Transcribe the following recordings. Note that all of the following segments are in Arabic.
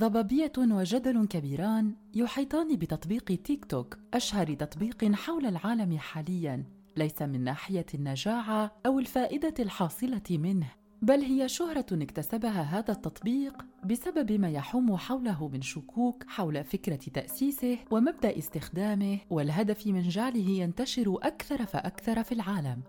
ضبابية وجدل كبيران يحيطان بتطبيق تيك توك أشهر تطبيق حول العالم حالياً ليس من ناحية النجاعة أو الفائدة الحاصلة منه بل هي شهرة اكتسبها هذا التطبيق بسبب ما يحوم حوله من شكوك حول فكرة تأسيسه ومبدأ استخدامه والهدف من جعله ينتشر أكثر فأكثر في العالم.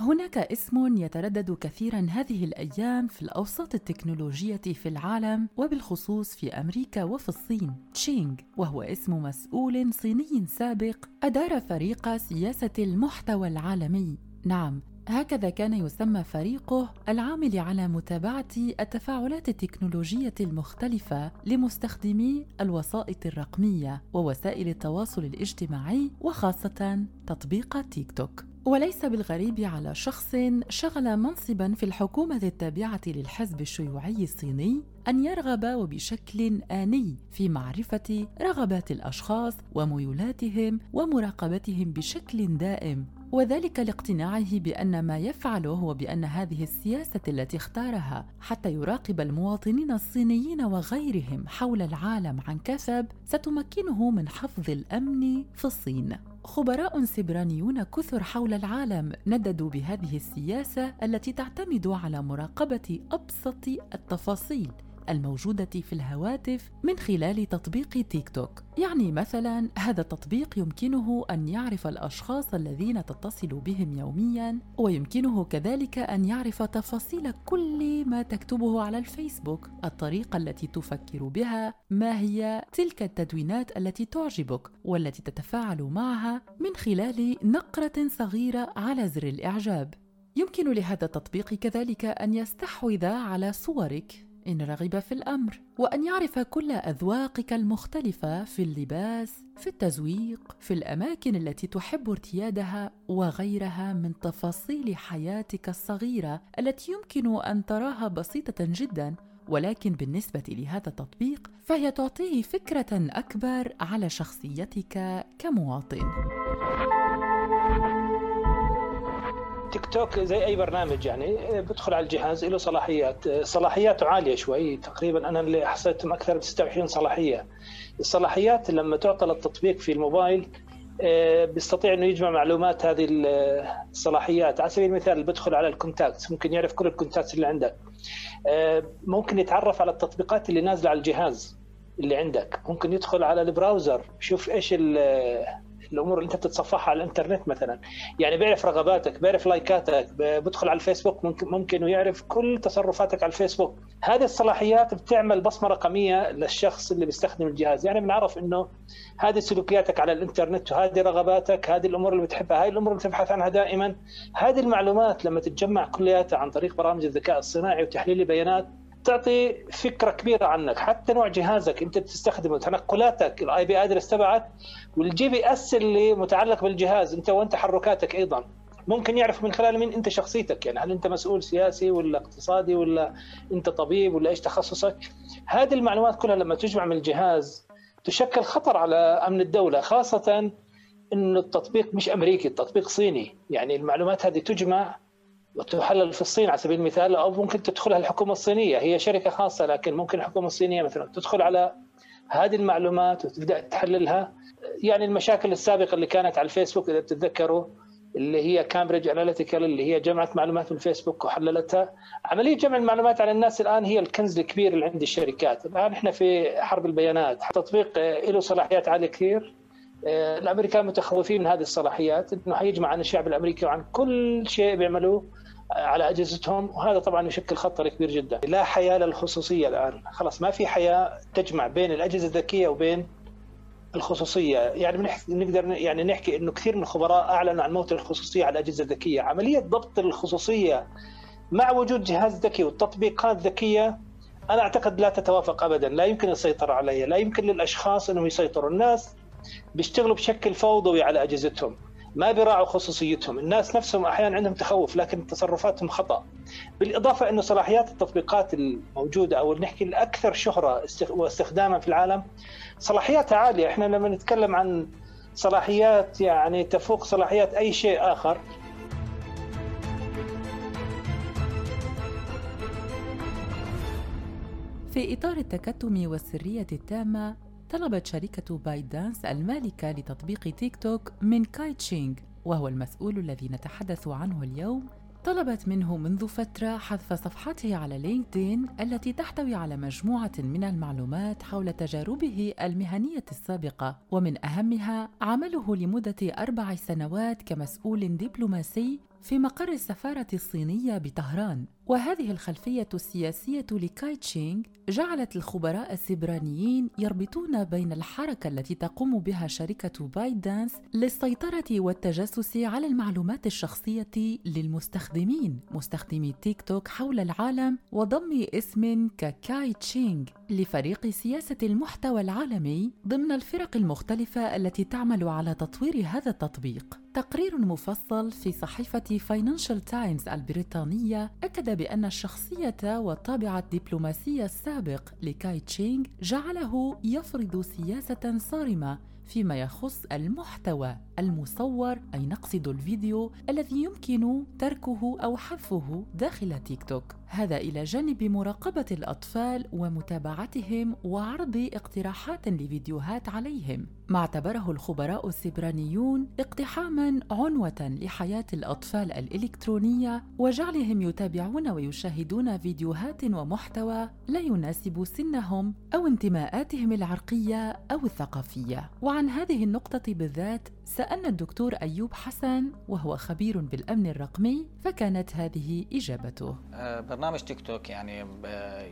هناك اسم يتردد كثيرا هذه الأيام في الأوساط التكنولوجية في العالم وبالخصوص في أمريكا وفي الصين. تشينغ وهو اسم مسؤول صيني سابق أدار فريق سياسة المحتوى العالمي. نعم هكذا كان يسمى فريقه العامل على متابعة التفاعلات التكنولوجية المختلفة لمستخدمي الوسائط الرقمية ووسائل التواصل الاجتماعي وخاصة تطبيق تيك توك. وليس بالغريب على شخص شغل منصبا في الحكومة التابعة للحزب الشيوعي الصيني أن يرغب وبشكل آني في معرفة رغبات الأشخاص وميولاتهم ومراقبتهم بشكل دائم. وذلك لاقتناعه بأن ما يفعله هو بان هذه السياسة التي اختارها حتى يراقب المواطنين الصينيين وغيرهم حول العالم عن كثب ستمكنه من حفظ الأمن في الصين. خبراء سبرانيون كثر حول العالم نددوا بهذه السياسة التي تعتمد على مراقبة أبسط التفاصيل. الموجودة في الهواتف من خلال تطبيق تيك توك. يعني مثلا هذا التطبيق يمكنه أن يعرف الأشخاص الذين تتصل بهم يوميا ويمكنه كذلك أن يعرف تفاصيل كل ما تكتبه على الفيسبوك. الطريقة التي تفكر بها ما هي؟ تلك التدوينات التي تعجبك والتي تتفاعل معها من خلال نقرة صغيرة على زر الإعجاب. يمكن لهذا التطبيق كذلك أن يستحوذ على صورك. إن رغب في الأمر وأن يعرف كل أذواقك المختلفة في اللباس في التزويق في الأماكن التي تحب ارتيادها وغيرها من تفاصيل حياتك الصغيرة التي يمكن أن تراها بسيطة جدا ولكن بالنسبة لهذا التطبيق فهي تعطيه فكرة أكبر على شخصيتك كمواطن. تيك توك زي أي برنامج يعني بدخل على الجهاز له صلاحيات. صلاحياته عالية شوي. تقريبا أنا اللي حصلتهم أكثر من 26 صلاحية. الصلاحيات لما تعطى للتطبيق في الموبايل آه، بيستطيع إنه يجمع معلومات هذه الصلاحيات. على سبيل المثال بدخل على ال contact ممكن يعرف كل ال contact اللي عندك. ممكن يتعرف على التطبيقات اللي نازلة على الجهاز اللي عندك. ممكن يدخل على البراوزر يشوف إيش الأمور اللي أنت بتتصفحها على الإنترنت مثلا. يعني بيعرف رغباتك بيعرف لايكاتك بدخل على الفيسبوك ممكن ممكن يعرف كل تصرفاتك على الفيسبوك. هذه الصلاحيات بتعمل بصمة رقمية للشخص اللي بيستخدم الجهاز. يعني بنعرف إنه هذه سلوكياتك على الإنترنت وهذه رغباتك هذه الأمور اللي بتحبها هذه الأمور اللي تبحث عنها دائما. هذه المعلومات لما تتجمع كلياتها عن طريق برامج الذكاء الصناعي وتحليل البيانات تعطي فكرة كبيرة عنك. حتى نوع جهازك انت بتستخدمه تنقلاتك ال IP address تبعك وال GPS اللي متعلق بالجهاز انت وانت تحركاتك أيضا. ممكن يعرف من خلال مين انت شخصيتك يعني هل انت مسؤول سياسي ولا اقتصادي ولا انت طبيب ولا إيش تخصصك؟ هذه المعلومات كلها لما تجمع من الجهاز تشكل خطر على أمن الدولة خاصة انه التطبيق مش أمريكي التطبيق صيني. يعني المعلومات هذه تجمع وتحلل في الصين على سبيل المثال أو ممكن تدخلها الحكومة الصينية. هي شركة خاصة لكن ممكن الحكومة الصينية مثلا تدخل على هذه المعلومات وتبدأ تحللها. يعني المشاكل السابقة اللي كانت على الفيسبوك إذا بتتذكروا اللي هي كامبريدج اناليتيكا اللي هي جمعت معلومات من الفيسبوك وحللتها. عملية جمع المعلومات على الناس الآن هي الكنز الكبير اللي عند الشركات. الآن إحنا في حرب البيانات. تطبيق له صلاحيات عالية كثير. الأمريكان متخوفين من هذه الصلاحيات إنه حيجمع عن الشعب الأمريكي وعن كل شيء بيعملوه. على أجهزتهم وهذا طبعا يشكل خطر كبير جدا. لا حياة للخصوصية الآن. خلاص ما في حياة تجمع بين الأجهزة الذكية وبين الخصوصية. يعني نقدر يعني نحكي إنه كثير من الخبراء أعلنوا عن موت الخصوصية على الأجهزة الذكية. عملية ضبط الخصوصية مع وجود جهاز ذكي والتطبيقات ذكية أنا أعتقد لا تتوافق ابدا. لا يمكن السيطره عليها. لا يمكن للأشخاص إنهم يسيطروا. الناس بيشتغلوا بشكل فوضوي على أجهزتهم. ما بيراعوا خصوصيتهم. الناس نفسهم أحيانا عندهم تخوف لكن تصرفاتهم خطأ. بالإضافة إنه صلاحيات التطبيقات الموجودة أو نحكي الأكثر شهرة واستخداما في العالم صلاحياتها عالية. إحنا لما نتكلم عن صلاحيات يعني تفوق صلاحيات أي شيء آخر في إطار التكتم والسرية التامة طلبت شركة بايت دانس المالكة لتطبيق تيك توك من كاي تشينغ وهو المسؤول الذي نتحدث عنه اليوم. طلبت منه منذ فترة حذف صفحته على لينكدين التي تحتوي على مجموعة من المعلومات حول تجاربه المهنية السابقة ومن أهمها عمله لمدة أربع سنوات كمسؤول دبلوماسي في مقر السفارة الصينية بطهران. وهذه الخلفية السياسية لكاي تشينغ جعلت الخبراء السبرانيين يربطون بين الحركة التي تقوم بها شركة بايت دانس للسيطرة والتجسس على المعلومات الشخصية للمستخدمين مستخدمي تيك توك حول العالم وضم اسم كاي تشينغ لفريق سياسة المحتوى العالمي ضمن الفرق المختلفة التي تعمل على تطوير هذا التطبيق. تقرير مفصل في صحيفة فاينانشال تايمز البريطانية أكد بأن الشخصية والطابع الدبلوماسي السابق لكاي تشينغ جعله يفرض سياسة صارمة فيما يخص المحتوى المصور أي نقصد الفيديو الذي يمكن تركه أو حذفه داخل تيك توك. هذا إلى جانب مراقبة الأطفال ومتابعتهم وعرض اقتراحات لفيديوهات عليهم. ما اعتبره الخبراء السبرانيون اقتحاما عنوة لحياة الأطفال الإلكترونية وجعلهم يتابعون ويشاهدون فيديوهات ومحتوى لا يناسب سنهم أو انتماءاتهم العرقية أو الثقافية. وعن هذه النقطة بالذات سألنا الدكتور أيوب حسن وهو خبير بالأمن الرقمي فكانت هذه إجابته. آه، برنامج تيك توك يعني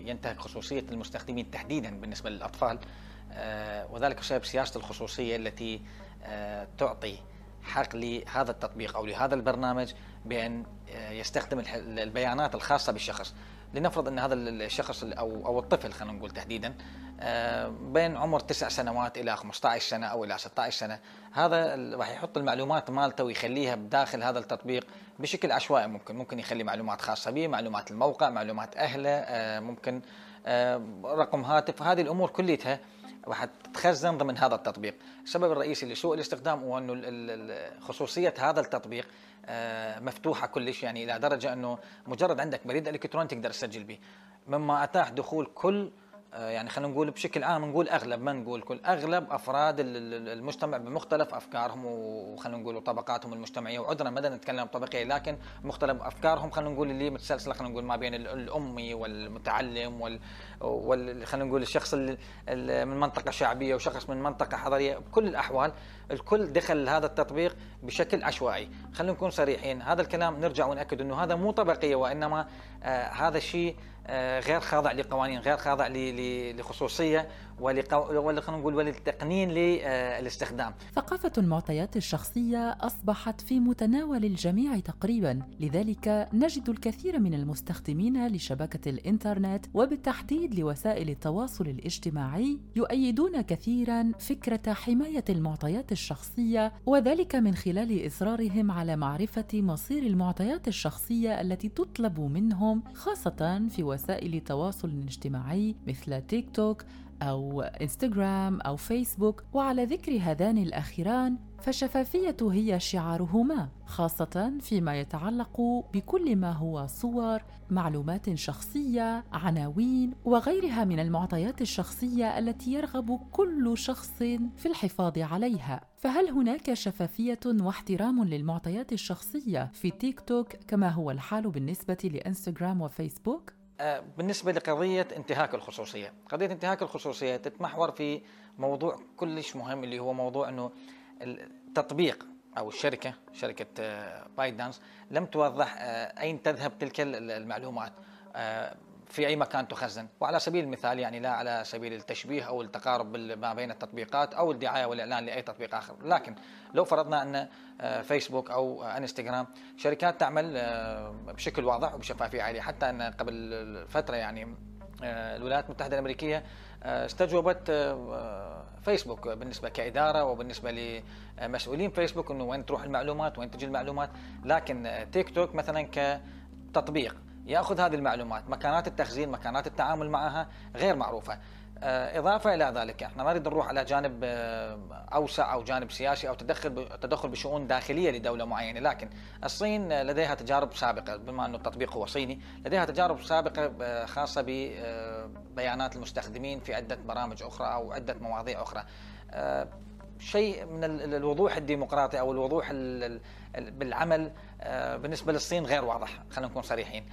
ينتهك خصوصية المستخدمين تحديدا بالنسبة للأطفال آه، وذلك بسبب سياسة الخصوصية التي آه، تعطي حق لهذا التطبيق أو لهذا البرنامج بأن يستخدم البيانات الخاصة بالشخص. لنفرض أن هذا الشخص أو أو الطفل خلينا نقول تحديدا آه، بين عمر تسع سنوات إلى 15 سنة أو إلى 16 سنة هذا راح يحط المعلومات مالته ويخليها بداخل هذا التطبيق بشكل عشوائي ممكن. ممكن يخلي معلومات خاصة به معلومات الموقع معلومات أهله آه، ممكن آه، رقم هاتف هذه الأمور كلها راح تتخزن ضمن هذا التطبيق. السبب الرئيسي لسوء الاستخدام هو إنه خصوصية هذا التطبيق مفتوحة كلش يعني إلى درجة إنه مجرد عندك بريد إلكتروني تقدر تسجل به. مما اتاح دخول كل آه، يعني خلينا نقول بشكل عام نقول أغلب ما نقول كل أغلب أفراد المجتمع بمختلف أفكارهم وخلينا نقول طبقاتهم المجتمعية. وعذرا ما نتكلم طبقية لكن مختلف أفكارهم خلينا نقول اللي متسلسلة خلينا نقول ما بين الأمي والمتعلم وال, وال خلينا نقول الشخص من منطقة شعبية وشخص من منطقة حضرية. بكل الأحوال الكل دخل هذا التطبيق بشكل عشوائي. خلينا نكون صريحين هذا الكلام نرجع ونأكد أنه هذا مو طبقية وإنما آه هذا الشيء آه غير خاضع لقوانين غير خاضع لخصوصية. ولا خلينا نقول وللتقنين للاستخدام ثقافة المعطيات الشخصية أصبحت في متناول الجميع تقريبا لذلك نجد الكثير من المستخدمين لشبكة الإنترنت وبالتحديد لوسائل التواصل الاجتماعي يؤيدون كثيرا فكرة حماية المعطيات الشخصية وذلك من خلال إصرارهم على معرفة مصير المعطيات الشخصية التي تطلب منهم خاصة في وسائل التواصل الاجتماعي مثل تيك توك أو إنستغرام أو فيسبوك وعلى ذكر هذان الأخيران فالشفافية هي شعارهما خاصة فيما يتعلق بكل ما هو صور، معلومات شخصية، عناوين وغيرها من المعطيات الشخصية التي يرغب كل شخص في الحفاظ عليها. فهل هناك شفافية واحترام للمعطيات الشخصية في تيك توك كما هو الحال بالنسبة لإنستغرام وفيسبوك؟ آه، بالنسبة لقضية انتهاك الخصوصية، قضية انتهاك الخصوصية تتمحور في موضوع كلش مهم اللي هو موضوع إنه التطبيق أو الشركة شركة بايت آه، دانس لم توضح آه، أين تذهب تلك المعلومات. في أي مكان تخزن. وعلى سبيل المثال يعني لا على سبيل التشبيه أو التقارب ما بين التطبيقات أو الدعاية والإعلان لأي تطبيق آخر. لكن لو فرضنا أن آه، فيسبوك أو إنستغرام شركات تعمل آه، بشكل واضح وبشفافيه عاليه حتى أن قبل فترة يعني آه، الولايات المتحدة الأمريكية استجوبت فيسبوك بالنسبة كإدارة وبالنسبة لمسؤولين فيسبوك إنه وين تروح المعلومات وين تجي المعلومات. لكن تيك توك مثلا كتطبيق ياخذ هذه المعلومات مكانات التخزين مكانات التعامل معها غير معروفة. آه، إضافة إلى ذلك إحنا ما نريد نروح على جانب آه، أوسع أو جانب سياسي أو تدخل تدخل بشؤون داخلية لدولة معينة لكن الصين لديها تجارب سابقة بما أنه التطبيق هو صيني لديها تجارب سابقة آه، خاصة ببيانات المستخدمين في عدة برامج أخرى أو عدة مواضيع أخرى. شيء من الوضوح الديمقراطي أو الوضوح بالعمل بالنسبة للصين غير واضح خلينا نكون صريحين.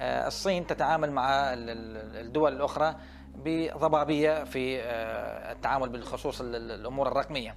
الصين تتعامل مع الدول الأخرى بضبابية في آه، التعامل بالخصوص الأمور الرقمية.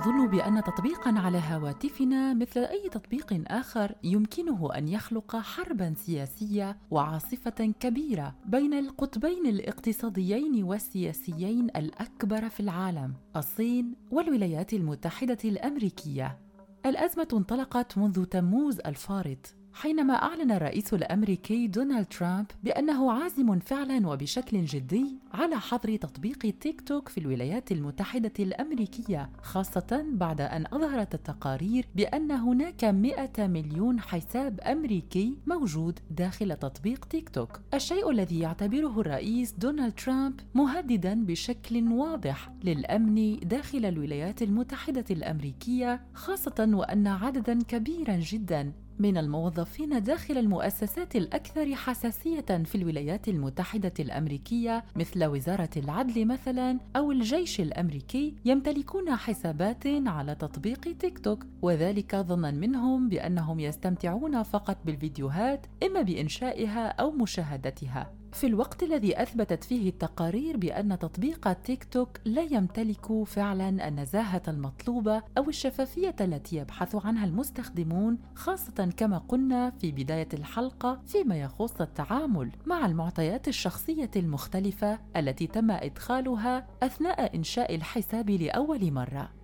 يظن بأن تطبيقا على هواتفنا مثل أي تطبيق آخر يمكنه أن يخلق حربا سياسية وعاصفة كبيرة بين القطبين الاقتصاديين والسياسيين الأكبر في العالم، الصين والولايات المتحدة الأمريكية. الأزمة انطلقت منذ تموز الفارط حينما أعلن الرئيس الأمريكي دونالد ترامب بأنه عازم فعلا وبشكل جدي على حظر تطبيق تيك توك في الولايات المتحدة الأمريكية خاصة بعد أن أظهرت التقارير بأن هناك 100 مليون حساب أمريكي موجود داخل تطبيق تيك توك. الشيء الذي يعتبره الرئيس دونالد ترامب مهددا بشكل واضح للأمن داخل الولايات المتحدة الأمريكية خاصة وأن عددا كبيرا جدا من الموظفين داخل المؤسسات الأكثر حساسية في الولايات المتحدة الأمريكية مثل وزارة العدل مثلا أو الجيش الأمريكي يمتلكون حسابات على تطبيق تيك توك وذلك ظنا منهم بأنهم يستمتعون فقط بالفيديوهات إما بإنشائها أو مشاهدتها. في الوقت الذي أثبتت فيه التقارير بأن تطبيق تيك توك لا يمتلك فعلا النزاهة المطلوبة أو الشفافية التي يبحث عنها المستخدمون خاصة كما قلنا في بداية الحلقة فيما يخص التعامل مع المعطيات الشخصية المختلفة التي تم إدخالها أثناء إنشاء الحساب لأول مرة.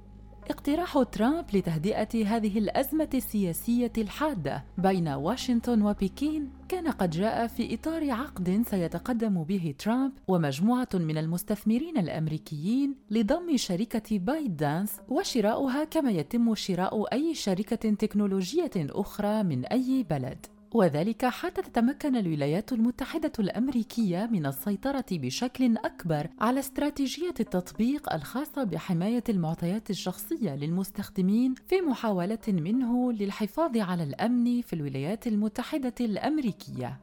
اقتراح ترامب لتهدئة هذه الأزمة السياسية الحادة بين واشنطن وبكين كان قد جاء في إطار عقد سيتقدم به ترامب ومجموعة من المستثمرين الأمريكيين لضم شركة بايت دانس وشراؤها كما يتم شراء أي شركة تكنولوجية أخرى من أي بلد. وذلك حتى تتمكن الولايات المتحدة الأمريكية من السيطرة بشكل أكبر على استراتيجية التطبيق الخاصة بحماية المعطيات الشخصية للمستخدمين في محاولة منه للحفاظ على الأمن في الولايات المتحدة الأمريكية.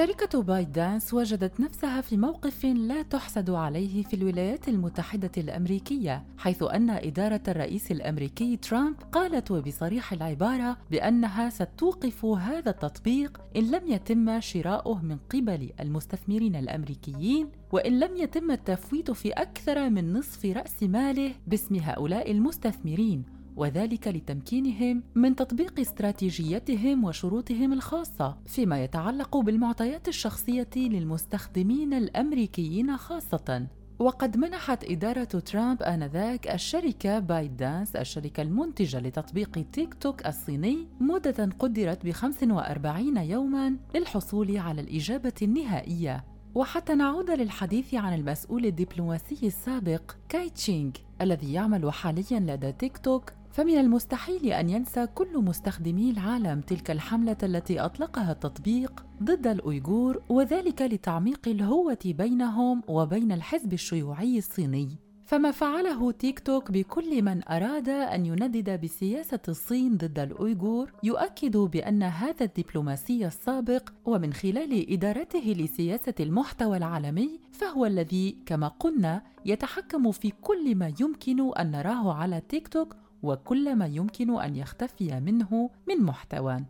شركة بايت دانس وجدت نفسها في موقف لا تحسد عليه في الولايات المتحدة الأمريكية، حيث أن إدارة الرئيس الأمريكي ترامب قالت وبصريح العبارة بأنها ستوقف هذا التطبيق إن لم يتم شراؤه من قبل المستثمرين الأمريكيين وإن لم يتم التفويت في أكثر من نصف رأس ماله باسم هؤلاء المستثمرين. وذلك لتمكينهم من تطبيق استراتيجيتهم وشروطهم الخاصة فيما يتعلق بالمعطيات الشخصية للمستخدمين الأمريكيين خاصة. وقد منحت إدارة ترامب آنذاك الشركة بايت دانس الشركة المنتجة لتطبيق تيك توك الصيني مدة قدرت ب 45 يوما للحصول على الإجابة النهائية. وحتى نعود للحديث عن المسؤول الدبلوماسي السابق كاي تشينغ الذي يعمل حاليا لدى تيك توك فمن المستحيل أن ينسى كل مستخدمي العالم تلك الحملة التي أطلقها التطبيق ضد الايغور وذلك لتعميق الهوة بينهم وبين الحزب الشيوعي الصيني. فما فعله تيك توك بكل من أراد أن يندد بسياسة الصين ضد الايغور يؤكد بأن هذا الدبلوماسي السابق ومن خلال إدارته لسياسة المحتوى العالمي فهو الذي كما قلنا يتحكم في كل ما يمكن أن نراه على تيك توك وكل ما يمكن أن يختفي منه من محتوى.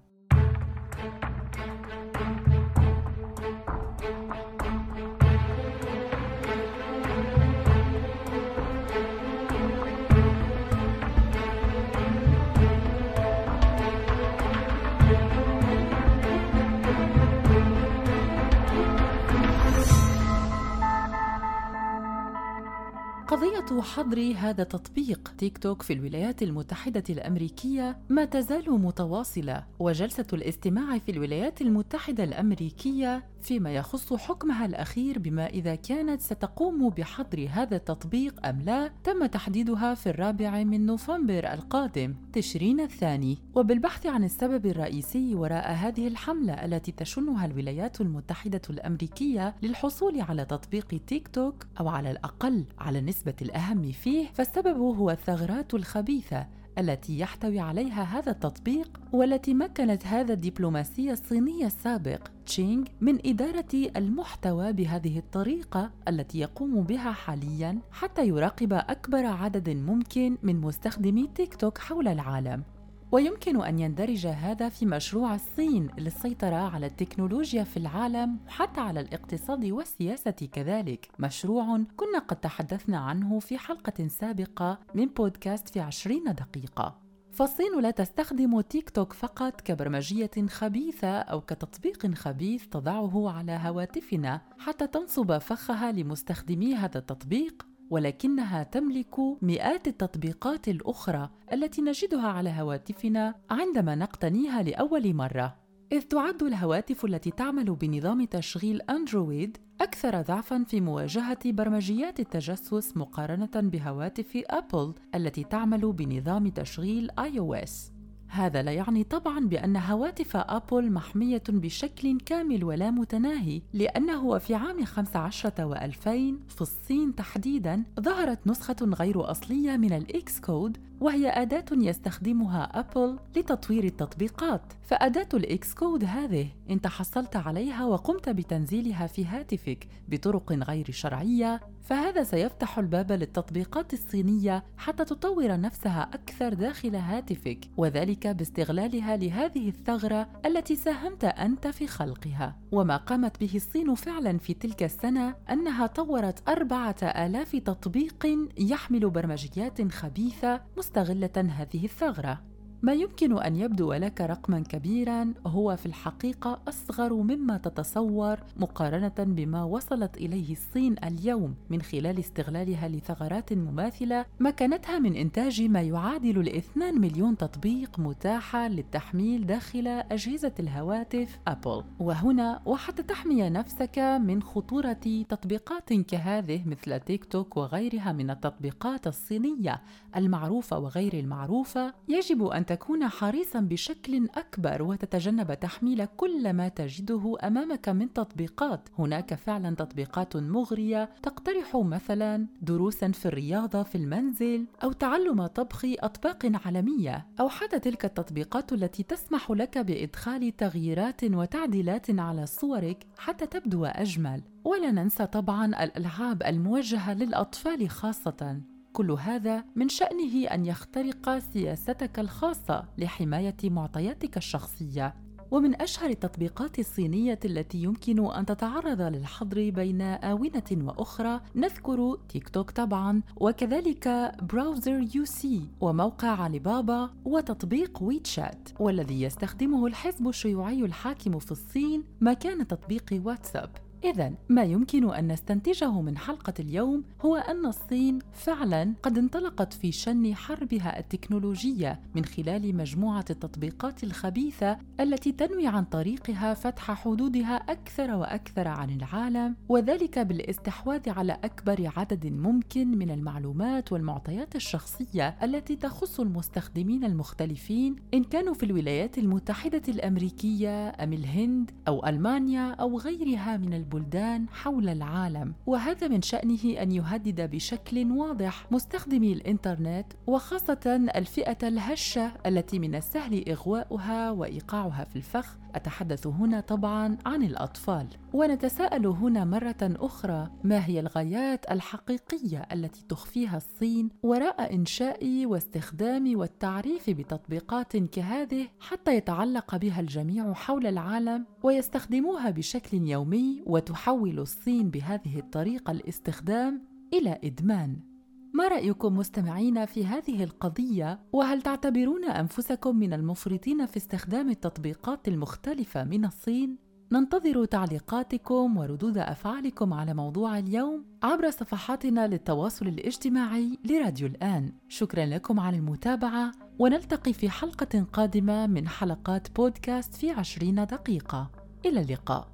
مخاطرات حظر هذا التطبيق تيك توك في الولايات المتحدة الأمريكية ما تزال متواصلة وجلسة الاستماع في الولايات المتحدة الأمريكية فيما يخص حكمها الأخير بما إذا كانت ستقوم بحظر هذا التطبيق أم لا تم تحديدها في الرابع من نوفمبر القادم تشرين الثاني. وبالبحث عن السبب الرئيسي وراء هذه الحملة التي تشنها الولايات المتحدة الأمريكية للحصول على تطبيق تيك توك أو على الأقل على النسبة الأهم فيه فالسبب هو الثغرات الخبيثة التي يحتوي عليها هذا التطبيق والتي مكنت هذا الدبلوماسي الصيني السابق تشينغ من إدارة المحتوى بهذه الطريقة التي يقوم بها حاليا حتى يراقب أكبر عدد ممكن من مستخدمي تيك توك حول العالم. ويمكن أن يندرج هذا في مشروع الصين للسيطرة على التكنولوجيا في العالم وحتى على الاقتصاد والسياسة كذلك. مشروع كنا قد تحدثنا عنه في حلقة سابقة من بودكاست في عشرين دقيقة. فالصين لا تستخدم تيك توك فقط كبرمجية خبيثة أو كتطبيق خبيث تضعه على هواتفنا حتى تنصب فخها لمستخدمي هذا التطبيق. ولكنها تملك مئات التطبيقات الأخرى التي نجدها على هواتفنا عندما نقتنيها لأول مرة. إذ تعد الهواتف التي تعمل بنظام تشغيل أندرويد أكثر ضعفا في مواجهة برمجيات التجسس مقارنة بهواتف أبل التي تعمل بنظام تشغيل iOS هذا لا يعني طبعا بأن هواتف أبل محمية بشكل كامل ولا متناهي لأنه في عام 15 و2000 في الصين تحديدا ظهرت نسخة غير أصلية من ال Xcode وهي أداة يستخدمها أبل لتطوير التطبيقات. فأداة ال Xcode هذه إن تحصلت عليها وقمت بتنزيلها في هاتفك بطرق غير شرعية فهذا سيفتح الباب للتطبيقات الصينية حتى تطور نفسها أكثر داخل هاتفك وذلك باستغلالها لهذه الثغرة التي ساهمت أنت في خلقها. وما قامت به الصين فعلا في تلك السنة أنها طورت أربعة آلاف تطبيق يحمل برمجيات خبيثة مستغلة هذه الثغرة. ما يمكن أن يبدو لك رقما كبيرا هو في الحقيقة أصغر مما تتصور مقارنة بما وصلت إليه الصين اليوم من خلال استغلالها لثغرات مماثلة مكنتها من إنتاج ما يعادل الاثنان مليون تطبيق متاحة للتحميل داخل أجهزة الهواتف أبل. وهنا وحتى تحمي نفسك من خطورة تطبيقات كهذه مثل تيك توك وغيرها من التطبيقات الصينية المعروفة وغير المعروفة يجب أن تكون حريصا بشكل أكبر وتتجنب تحميل كل ما تجده أمامك من تطبيقات. هناك فعلا تطبيقات مغرية تقترح مثلا دروسا في الرياضة في المنزل أو تعلم طبخ أطباق عالمية أو حتى تلك التطبيقات التي تسمح لك بإدخال تغييرات وتعديلات على صورك حتى تبدو أجمل. ولا ننسى طبعا الالعاب الموجهه للأطفال خاصة. كل هذا من شأنه أن يخترق سياستك الخاصة لحماية معطياتك الشخصية. ومن أشهر التطبيقات الصينية التي يمكن أن تتعرض للحظر بين آونة وأخرى نذكر تيك توك طبعا وكذلك browser يو سي وموقع علي بابا وتطبيق ويتشات. والذي يستخدمه الحزب الشيوعي الحاكم في الصين مكان تطبيق واتساب. إذا ما يمكن أن نستنتجه من حلقة اليوم هو أن الصين فعلا قد انطلقت في شن حربها التكنولوجية من خلال مجموعة التطبيقات الخبيثة التي تنوي عن طريقها فتح حدودها أكثر وأكثر عن العالم وذلك بالاستحواذ على أكبر عدد ممكن من المعلومات والمعطيات الشخصية التي تخص المستخدمين المختلفين إن كانوا في الولايات المتحدة الأمريكية أم الهند أو ألمانيا أو غيرها من البلدان حول العالم وهذا من شأنه أن يهدد بشكل واضح مستخدمي الإنترنت وخاصة الفئة الهشة التي من السهل إغواؤها وإيقاعها في الفخ أتحدث هنا طبعا عن الأطفال ونتساءل هنا مرة أخرى ما هي الغايات الحقيقية التي تخفيها الصين وراء إنشاء واستخدام والتعريف بتطبيقات كهذه حتى يتعلق بها الجميع حول العالم ويستخدموها بشكل يومي وتحول الصين بهذه الطريقة الاستخدام إلى إدمان. ما رأيكم مستمعين في هذه القضية؟ وهل تعتبرون أنفسكم من المفرطين في استخدام التطبيقات المختلفة من الصين؟ ننتظر تعليقاتكم وردود أفعالكم على موضوع اليوم عبر صفحاتنا للتواصل الاجتماعي لراديو الآن شكرا لكم على المتابعة ونلتقي في حلقة قادمة من حلقات بودكاست في عشرين دقيقة إلى اللقاء